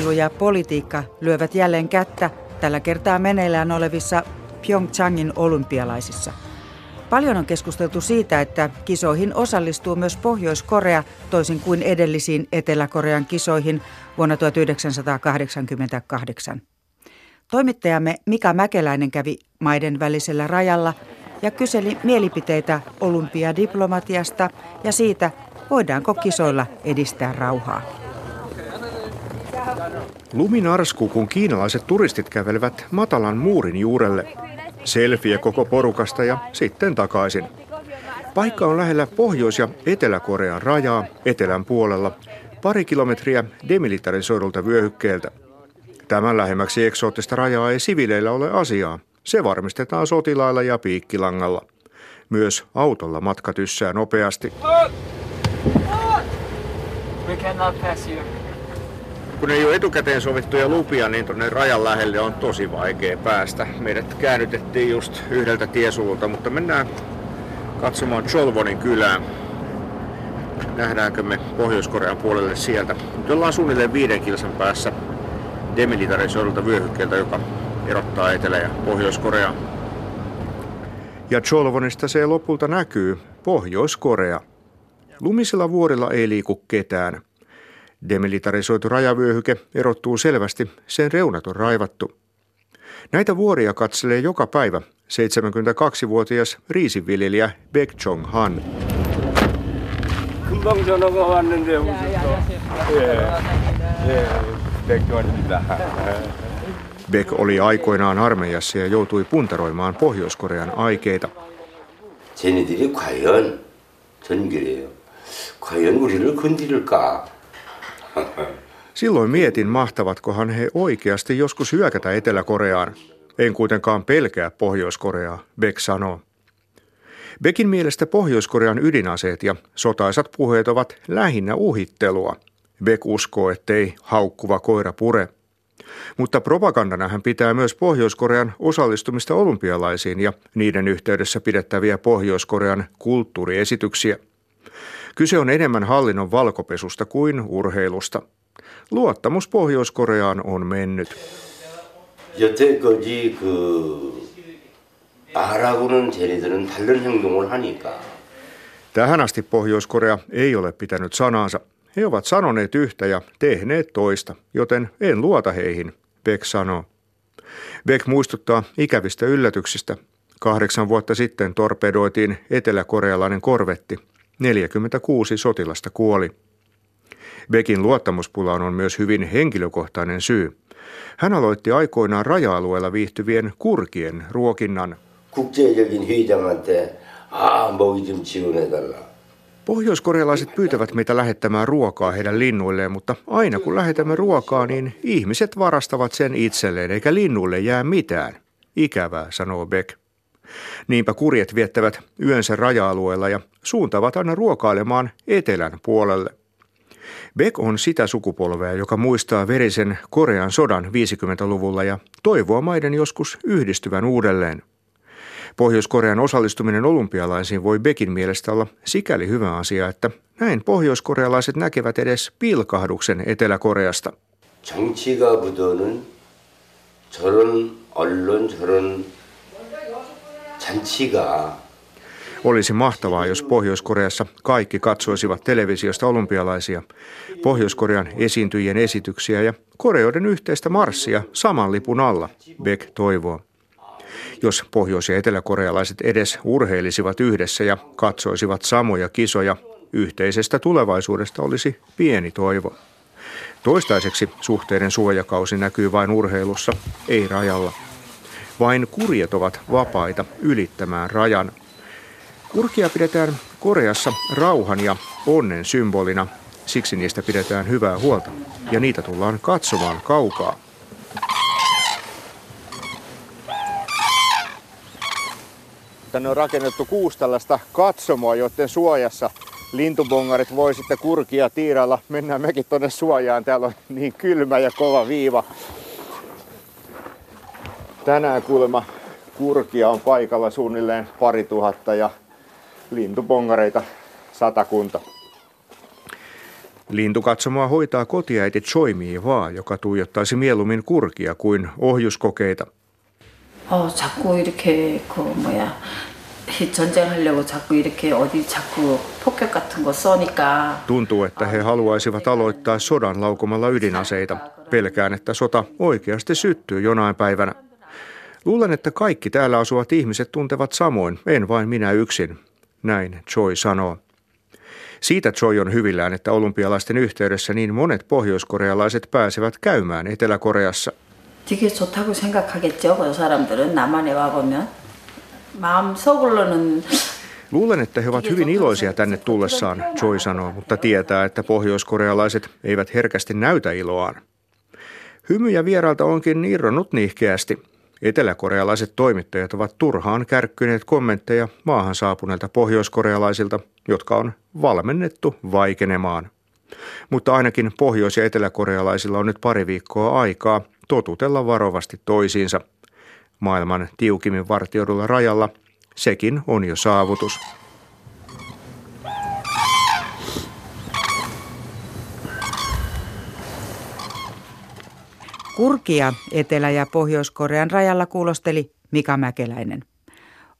Urheilu ja politiikka lyövät jälleen kättä tällä kertaa meneillään olevissa Pyeongchangin olympialaisissa. Paljon on keskusteltu siitä, että kisoihin osallistuu myös Pohjois-Korea toisin kuin edellisiin Etelä-Korean kisoihin vuonna 1988. Toimittajamme Mika Mäkeläinen kävi maiden välisellä rajalla ja kyseli mielipiteitä olympiadiplomatiasta ja siitä, voidaanko kisoilla edistää rauhaa. Luminarsku, kun kiinalaiset turistit kävelevät matalan muurin juurelle. Selfie koko porukasta ja sitten takaisin. Paikka on lähellä Pohjois- ja Etelä-Korean rajaa etelän puolella, pari kilometriä demilitarisoidulta vyöhykkeeltä. Tämän lähemmäksi eksoottista rajaa ei sivileillä ole asiaa. Se varmistetaan sotilailla ja piikkilangalla. Myös autolla matka tyssää nopeasti. We cannot pass here kun ei ole etukäteen sovittuja lupia, niin tuonne rajan lähelle on tosi vaikea päästä. Meidät käännytettiin just yhdeltä tiesululta, mutta mennään katsomaan Cholvonin kylää. Nähdäänkö me Pohjois-Korean puolelle sieltä. Nyt ollaan suunnilleen viiden kilsan päässä demilitarisoidulta vyöhykkeeltä, joka erottaa Etelä- ja Pohjois-Korea. Ja Cholvonista se lopulta näkyy Pohjois-Korea. Lumisella vuorilla ei liiku ketään – Demilitarisoitu rajavyöhyke erottuu selvästi, sen reunat on raivattu. Näitä vuoria katselee joka päivä 72-vuotias riisinviljelijä Baek Chong Han. Beck oli aikoinaan armeijassa ja joutui puntaroimaan Pohjois-Korean aikeita. 쟤네들이 과연 전 그래요. 과연 우리를 건드릴까? Silloin mietin, mahtavatkohan he oikeasti joskus hyökätä Etelä-Koreaan. En kuitenkaan pelkää Pohjois-Koreaa, Beck sanoo. Beckin mielestä Pohjois-Korean ydinaseet ja sotaisat puheet ovat lähinnä uhittelua. Beck uskoo, ettei haukkuva koira pure. Mutta propagandana hän pitää myös Pohjois-Korean osallistumista olympialaisiin ja niiden yhteydessä pidettäviä Pohjois-Korean kulttuuriesityksiä – Kyse on enemmän hallinnon valkopesusta kuin urheilusta. Luottamus Pohjois-Koreaan on mennyt. 여태까지 그 아라고는 쟤네들은 다른 행동을 하니까. Tähän asti Pohjois-Korea ei ole pitänyt sanaansa. He ovat sanoneet yhtä ja tehneet toista, joten en luota heihin, Beck sanoo. Beck muistuttaa ikävistä yllätyksistä. Kahdeksan vuotta sitten torpedoitiin eteläkorealainen korvetti, 46 sotilasta kuoli. Bekin luottamuspulaan on myös hyvin henkilökohtainen syy. Hän aloitti aikoinaan raja-alueella viihtyvien kurkien ruokinnan. Pohjoiskorealaiset pyytävät meitä lähettämään ruokaa heidän linnuilleen, mutta aina kun lähetämme ruokaa, niin ihmiset varastavat sen itselleen, eikä linnuille jää mitään. Ikävää, sanoo Beck. Niinpä kurjet viettävät yönsä raja-alueella ja suuntaavat aina ruokailemaan etelän puolelle. Beck on sitä sukupolvea, joka muistaa verisen Korean sodan 50-luvulla ja toivoo maiden joskus yhdistyvän uudelleen. Pohjois-Korean osallistuminen olympialaisiin voi Beckin mielestä olla sikäli hyvä asia, että näin pohjoiskorealaiset näkevät edes pilkahduksen Etelä-Koreasta. 정치가 묻어는 저런 언론 저런 olisi mahtavaa, jos Pohjois-Koreassa kaikki katsoisivat televisiosta olympialaisia, Pohjois-Korean esiintyjien esityksiä ja koreoiden yhteistä marssia saman lipun alla, Beck toivoo. Jos pohjois- ja eteläkorealaiset edes urheilisivat yhdessä ja katsoisivat samoja kisoja, yhteisestä tulevaisuudesta olisi pieni toivo. Toistaiseksi suhteiden suojakausi näkyy vain urheilussa, ei rajalla. Vain kurjet ovat vapaita ylittämään rajan. Kurkia pidetään Koreassa rauhan ja onnen symbolina, siksi niistä pidetään hyvää huolta ja niitä tullaan katsomaan kaukaa. Tänne on rakennettu kuusi tällaista katsomoa, joiden suojassa lintubongarit voi sitten kurkia tiirailla. Mennään mekin tuonne suojaan. Täällä on niin kylmä ja kova viiva. Tänään kuulemma kurkia on paikalla suunnilleen pari tuhatta ja lintupongareita satakunta. Lintukatsomoa hoitaa kotiäiti Choimi vaan, joka tuijottaisi mieluummin kurkia kuin ohjuskokeita. 어, 자꾸 이렇게 그 뭐야 전쟁하려고 자꾸 이렇게 어디 자꾸 폭격 같은 거 써니까 Tuntuu, että he haluaisivat aloittaa sodan laukomalla ydinaseita. Pelkään, että sota oikeasti syttyy jonain päivänä. Luulen, että kaikki täällä asuvat ihmiset tuntevat samoin, en vain minä yksin. Näin Choi sanoo. Siitä Choi on hyvillään, että olympialaisten yhteydessä niin monet pohjoiskorealaiset pääsevät käymään Etelä-Koreassa. 되게 좋다고 생각하겠죠. 그 사람들은 남한에 와보면. 마음속으로는 Luulen, että he ovat hyvin iloisia tänne tullessaan, Choi sanoo, mutta tietää, että pohjoiskorealaiset eivät herkästi näytä iloaan. Hymyjä vieraalta onkin irronnut nihkeästi. Eteläkorealaiset toimittajat ovat turhaan kärkkyneet kommentteja maahan saapuneilta pohjoiskorealaisilta, jotka on valmennettu vaikenemaan. Mutta ainakin pohjois- ja eteläkorealaisilla on nyt pari viikkoa aikaa totutella varovasti toisiinsa. Maailman tiukimmin vartioidulla rajalla sekin on jo saavutus. Kurkia Etelä- ja Pohjois-Korean rajalla kuulosteli Mika Mäkeläinen.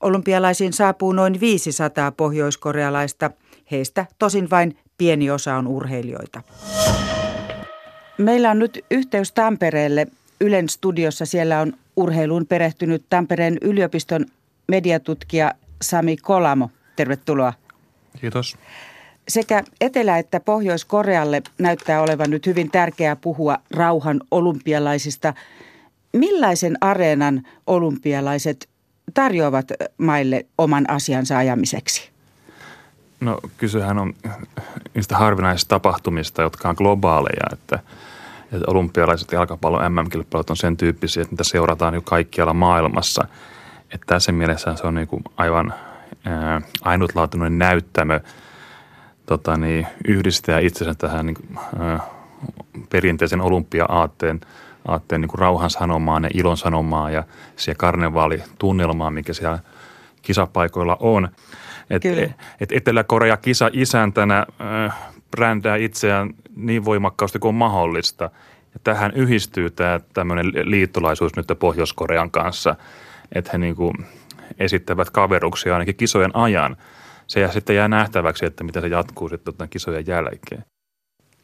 Olympialaisiin saapuu noin 500 pohjoiskorealaista, heistä tosin vain pieni osa on urheilijoita. Meillä on nyt yhteys Tampereelle. Ylen studiossa siellä on urheiluun perehtynyt Tampereen yliopiston mediatutkija Sami Kolamo. Tervetuloa. Kiitos. Sekä Etelä- että Pohjois-Korealle näyttää olevan nyt hyvin tärkeää puhua rauhan olympialaisista. Millaisen areenan olympialaiset tarjoavat maille oman asiansa ajamiseksi? No kysehän on niistä harvinaisista tapahtumista, jotka on globaaleja, että, että olympialaiset jalkapallon MM-kilpailut on sen tyyppisiä, että niitä seurataan jo kaikkialla maailmassa. Että tässä mielessä se on niin kuin aivan ää, ainutlaatuinen näyttämö tota niin, yhdistää itsensä tähän niin perinteisen olympia-aatteen aatteen niin rauhan sanomaan ja ilon sanomaan ja siihen karnevaalitunnelmaan, mikä siellä kisapaikoilla on. Et, et Etelä-Korea kisa isäntänä äh, brändää itseään niin voimakkaasti kuin mahdollista. Ja tähän yhdistyy tämä tämmöinen liittolaisuus nyt Pohjois-Korean kanssa, että he niin kuin esittävät kaveruksia ainakin kisojen ajan. Se jää sitten jää nähtäväksi, että mitä se jatkuu sitten kisojen jälkeen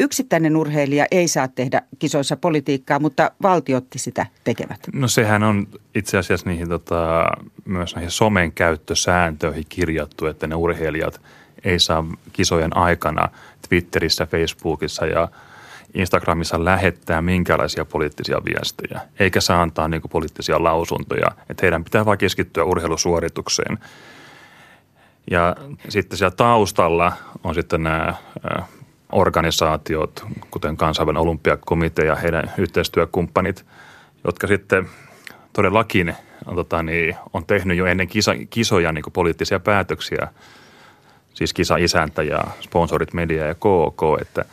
yksittäinen urheilija ei saa tehdä kisoissa politiikkaa, mutta valtiotti sitä tekevät. No sehän on itse asiassa niihin tota, myös näihin somen käyttösääntöihin kirjattu, että ne urheilijat ei saa kisojen aikana Twitterissä, Facebookissa ja Instagramissa lähettää minkälaisia poliittisia viestejä, eikä saa antaa niin poliittisia lausuntoja. Että heidän pitää vain keskittyä urheilusuoritukseen. Ja sitten siellä taustalla on sitten nämä organisaatiot, kuten kansainvälinen olympiakomitea ja heidän yhteistyökumppanit, jotka sitten todellakin on, tota, niin, on tehnyt jo ennen kisa, kisoja niin poliittisia päätöksiä, siis kisa-isäntä ja sponsorit, media ja KK, että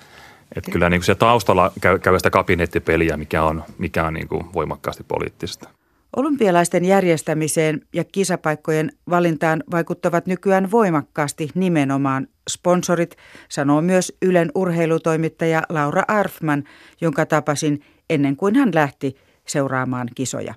että kyllä niin kuin se taustalla käy, käy sitä kabinettipeliä, mikä on, mikä on niin kuin voimakkaasti poliittista. Olympialaisten järjestämiseen ja kisapaikkojen valintaan vaikuttavat nykyään voimakkaasti nimenomaan sponsorit, sanoo myös Ylen urheilutoimittaja Laura Arfman, jonka tapasin ennen kuin hän lähti seuraamaan kisoja.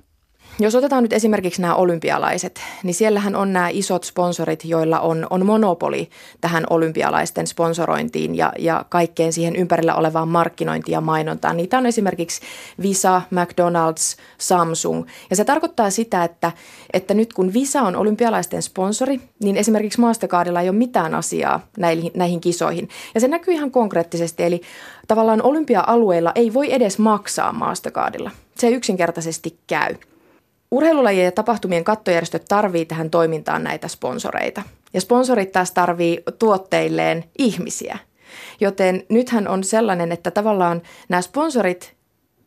Jos otetaan nyt esimerkiksi nämä olympialaiset, niin siellähän on nämä isot sponsorit, joilla on, on monopoli tähän olympialaisten sponsorointiin ja, ja kaikkeen siihen ympärillä olevaan markkinointiin ja mainontaan. Niitä on esimerkiksi Visa, McDonald's, Samsung. Ja se tarkoittaa sitä, että, että nyt kun Visa on olympialaisten sponsori, niin esimerkiksi Mastercardilla ei ole mitään asiaa näihin, näihin kisoihin. Ja se näkyy ihan konkreettisesti, eli tavallaan olympia-alueilla ei voi edes maksaa Mastercardilla. Se ei yksinkertaisesti käy. Urheilulajien ja tapahtumien kattojärjestöt tarvii tähän toimintaan näitä sponsoreita. Ja sponsorit taas tarvii tuotteilleen ihmisiä. Joten nythän on sellainen, että tavallaan nämä sponsorit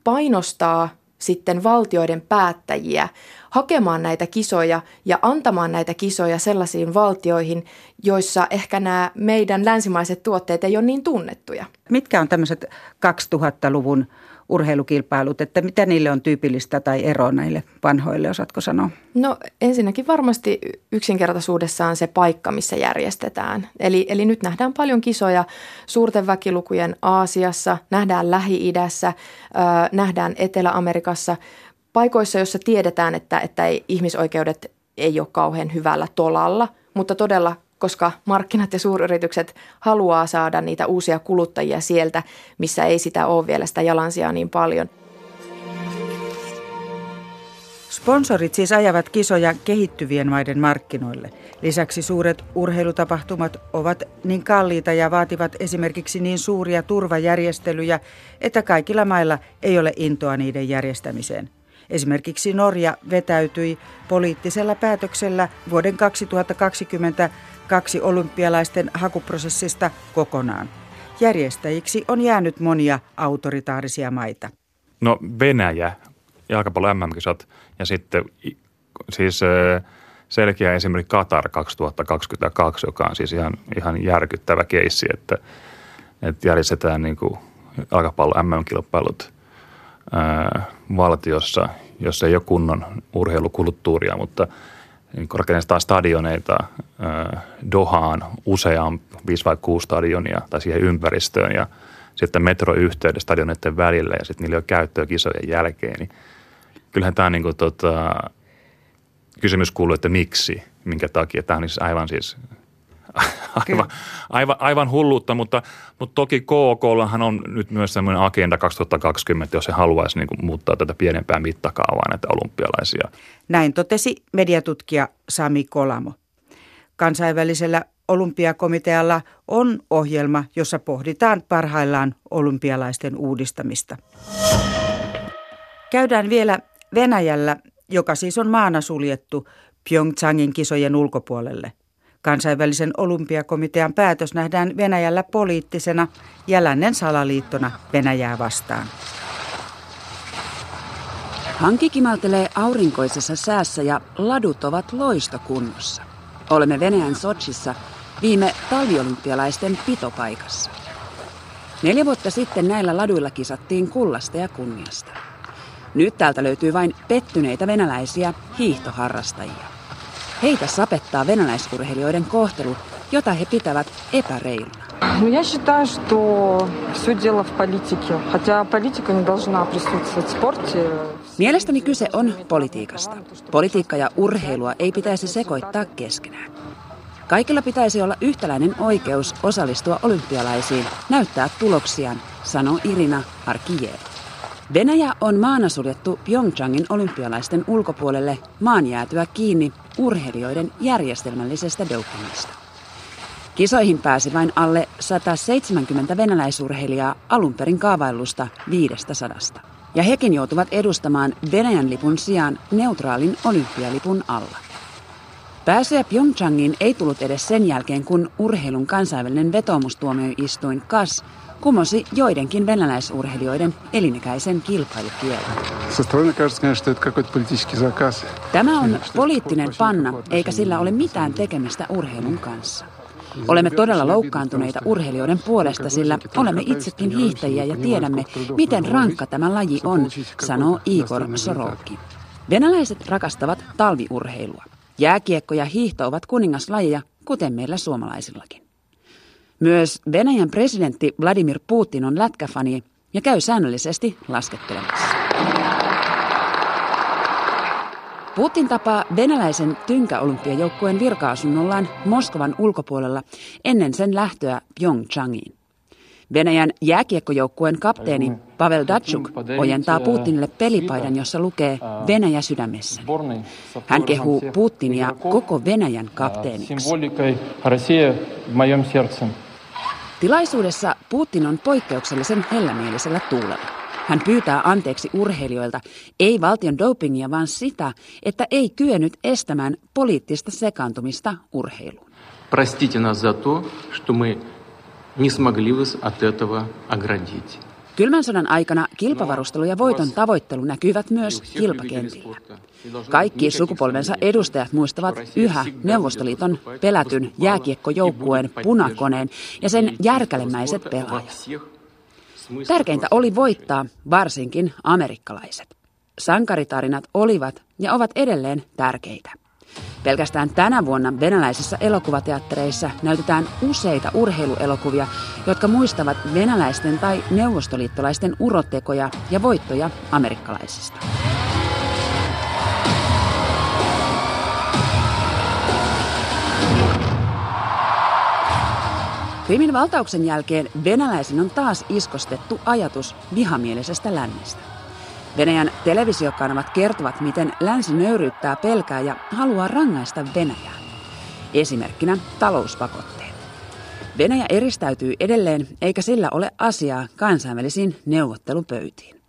painostaa sitten valtioiden päättäjiä hakemaan näitä kisoja ja antamaan näitä kisoja sellaisiin valtioihin, joissa ehkä nämä meidän länsimaiset tuotteet ei ole niin tunnettuja. Mitkä on tämmöiset 2000-luvun urheilukilpailut, että mitä niille on tyypillistä tai ero näille vanhoille, osaatko sanoa? No ensinnäkin varmasti yksinkertaisuudessaan se paikka, missä järjestetään. Eli, eli nyt nähdään paljon kisoja suurten väkilukujen Aasiassa, nähdään Lähi-idässä, nähdään Etelä-Amerikassa, paikoissa, joissa tiedetään, että, että ei, ihmisoikeudet ei ole kauhean hyvällä tolalla, mutta todella koska markkinat ja suuryritykset haluaa saada niitä uusia kuluttajia sieltä, missä ei sitä ole vielä sitä jalansijaa niin paljon. Sponsorit siis ajavat kisoja kehittyvien maiden markkinoille. Lisäksi suuret urheilutapahtumat ovat niin kalliita ja vaativat esimerkiksi niin suuria turvajärjestelyjä, että kaikilla mailla ei ole intoa niiden järjestämiseen. Esimerkiksi Norja vetäytyi poliittisella päätöksellä vuoden 2020 kaksi olympialaisten hakuprosessista kokonaan. Järjestäjiksi on jäänyt monia autoritaarisia maita. No Venäjä, jalkapallo MM-kisat ja sitten siis selkeä esimerkiksi Qatar 2022, joka on siis ihan, ihan järkyttävä keissi, että, että järjestetään niin kuin MM-kilpailut ää, valtiossa, jossa ei ole kunnon urheilukulttuuria, mutta – niin rakennetaan stadioneita äh, Dohaan useaan 5 vai 6 stadionia tai siihen ympäristöön ja sitten metroyhteyden stadioneiden välillä ja sitten niillä on käyttöä kisojen jälkeen. Niin kyllähän tämä niin kuin, tota, kysymys kuuluu, että miksi, minkä takia. Tämä on siis aivan siis aivan, aivan, aivan hulluutta, mutta, mutta toki KOKllahan on nyt myös semmoinen agenda 2020, jos se haluaisi niin kuin muuttaa tätä pienempää mittakaavaa näitä olympialaisia. Näin totesi mediatutkija Sami Kolamo. Kansainvälisellä olympiakomitealla on ohjelma, jossa pohditaan parhaillaan olympialaisten uudistamista. Käydään vielä Venäjällä, joka siis on maana suljettu Pyeongchangin kisojen ulkopuolelle. Kansainvälisen olympiakomitean päätös nähdään Venäjällä poliittisena ja lännen salaliittona Venäjää vastaan. Hanki kimaltelee aurinkoisessa säässä ja ladut ovat loistokunnossa. Olemme Venäjän Sochissa viime talviolympialaisten pitopaikassa. Neljä vuotta sitten näillä laduilla kisattiin kullasta ja kunniasta. Nyt täältä löytyy vain pettyneitä venäläisiä hiihtoharrastajia. Heitä sapettaa venäläisurheilijoiden kohtelu, jota he pitävät epäreiluna. Ну, я считаю, что все дело в политике. Хотя политика не должна присутствовать в спорте. Mielestäni kyse on politiikasta. Politiikka ja urheilua ei pitäisi sekoittaa keskenään. Kaikilla pitäisi olla yhtäläinen oikeus osallistua olympialaisiin, näyttää tuloksiaan, sanoo Irina Arkijev. Venäjä on maana suljettu Pyeongchangin olympialaisten ulkopuolelle maan jäätyä kiinni urheilijoiden järjestelmällisestä dopingista. Kisoihin pääsi vain alle 170 venäläisurheilijaa alun perin kaavaillusta 500. Ja hekin joutuvat edustamaan Venäjän lipun sijaan neutraalin olympialipun alla. Pääsyä Pyeongchangiin ei tullut edes sen jälkeen, kun urheilun kansainvälinen vetoomustuomioistuin KAS kumosi joidenkin venäläisurheilijoiden elinikäisen kilpailukielon. Tämä on poliittinen panna, eikä sillä ole mitään tekemistä urheilun kanssa. Olemme todella loukkaantuneita urheilijoiden puolesta, sillä olemme itsekin hiihtäjiä ja tiedämme, miten rankka tämä laji on, sanoo Igor Sorokin. Venäläiset rakastavat talviurheilua. Jääkiekko ja hiihto ovat kuningaslajeja, kuten meillä suomalaisillakin. Myös Venäjän presidentti Vladimir Putin on lätkäfani ja käy säännöllisesti laskettelemassa. Putin tapaa venäläisen tynkäolympiajoukkueen virka-asunnollaan Moskovan ulkopuolella ennen sen lähtöä Pyeongchangiin. Venäjän jääkiekkojoukkueen kapteeni Pavel Datsuk ojentaa Putinille pelipaidan, jossa lukee Venäjä sydämessä. Hän kehuu Putinia koko Venäjän kapteeniksi. Tilaisuudessa Putin on poikkeuksellisen hellämielisellä tuulella. Hän pyytää anteeksi urheilijoilta ei valtion dopingia, vaan sitä, että ei kyennyt estämään poliittista sekaantumista urheiluun. Простите нас за то, что мы не смогли вас от этого оградить. Kylmän sodan aikana kilpavarustelu ja voiton tavoittelu näkyvät myös kilpakentillä. Kaikki sukupolvensa edustajat muistavat yhä Neuvostoliiton pelätyn jääkiekkojoukkueen punakoneen ja sen järkälemäiset pelaajat. Tärkeintä oli voittaa varsinkin amerikkalaiset. Sankaritarinat olivat ja ovat edelleen tärkeitä. Pelkästään tänä vuonna venäläisissä elokuvateattereissa näytetään useita urheiluelokuvia, jotka muistavat venäläisten tai neuvostoliittolaisten urotekoja ja voittoja amerikkalaisista. Krimin valtauksen jälkeen venäläisin on taas iskostettu ajatus vihamielisestä lännestä. Venäjän televisiokanavat kertovat, miten länsi nöyryyttää pelkää ja haluaa rangaista Venäjää. Esimerkkinä talouspakotteet. Venäjä eristäytyy edelleen, eikä sillä ole asiaa kansainvälisiin neuvottelupöytiin.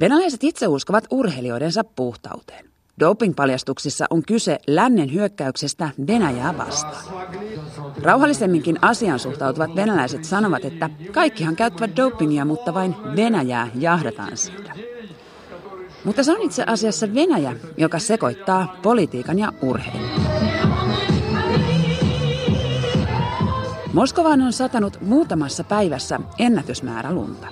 Venäläiset itse uskovat urheilijoidensa puhtauteen. Dopingpaljastuksissa on kyse lännen hyökkäyksestä Venäjää vastaan. Rauhallisemminkin asiaan suhtautuvat venäläiset sanovat, että kaikkihan käyttävät dopingia, mutta vain Venäjää jahdataan siitä. Mutta se on itse asiassa Venäjä, joka sekoittaa politiikan ja urheilun. Moskovaan on satanut muutamassa päivässä ennätysmäärä lunta.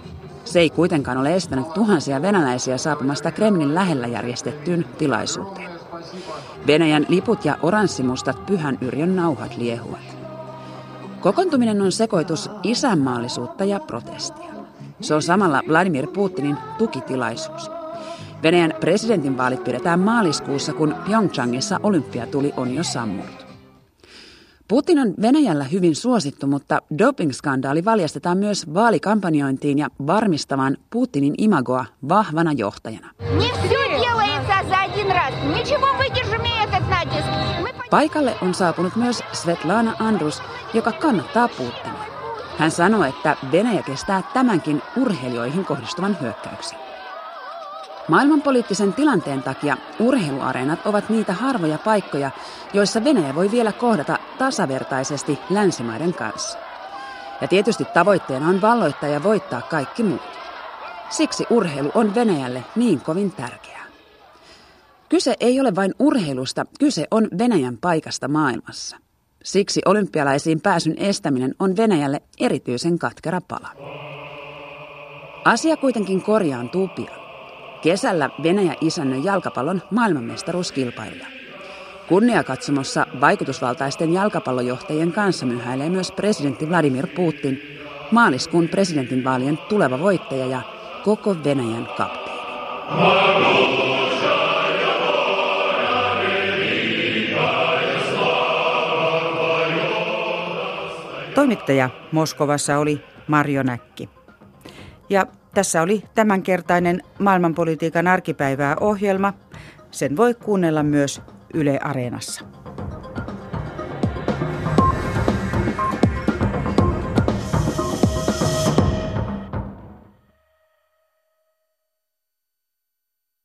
Se ei kuitenkaan ole estänyt tuhansia venäläisiä saapumasta Kremlin lähellä järjestettyyn tilaisuuteen. Venäjän liput ja oranssimustat pyhän yrjön nauhat liehuvat. Kokoontuminen on sekoitus isänmaallisuutta ja protestia. Se on samalla Vladimir Putinin tukitilaisuus. Venäjän presidentinvaalit pidetään maaliskuussa, kun Pyeongchangissa olympiatuli on jo sammunut. Putin on Venäjällä hyvin suosittu, mutta dopingskandaali valjastetaan myös vaalikampanjointiin ja varmistamaan Putinin imagoa vahvana johtajana. Paikalle on saapunut myös Svetlana Andrus, joka kannattaa Putinia. Hän sanoi, että Venäjä kestää tämänkin urheilijoihin kohdistuvan hyökkäyksen. Maailmanpoliittisen tilanteen takia urheiluareenat ovat niitä harvoja paikkoja, joissa Venäjä voi vielä kohdata tasavertaisesti länsimaiden kanssa. Ja tietysti tavoitteena on valloittaa ja voittaa kaikki muut. Siksi urheilu on Venäjälle niin kovin tärkeää. Kyse ei ole vain urheilusta, kyse on Venäjän paikasta maailmassa. Siksi olympialaisiin pääsyn estäminen on Venäjälle erityisen katkera pala. Asia kuitenkin korjaantuu pian. Kesällä Venäjä isännöi jalkapallon maailmanmestaruuskilpailuja. Kunniakatsomossa vaikutusvaltaisten jalkapallojohtajien kanssa myhäilee myös presidentti Vladimir Putin, maaliskuun presidentinvaalien tuleva voittaja ja koko Venäjän kapteeni. Toimittaja Moskovassa oli Marjo Näkki. Ja tässä oli tämänkertainen maailmanpolitiikan arkipäivää ohjelma. Sen voi kuunnella myös Yle Areenassa.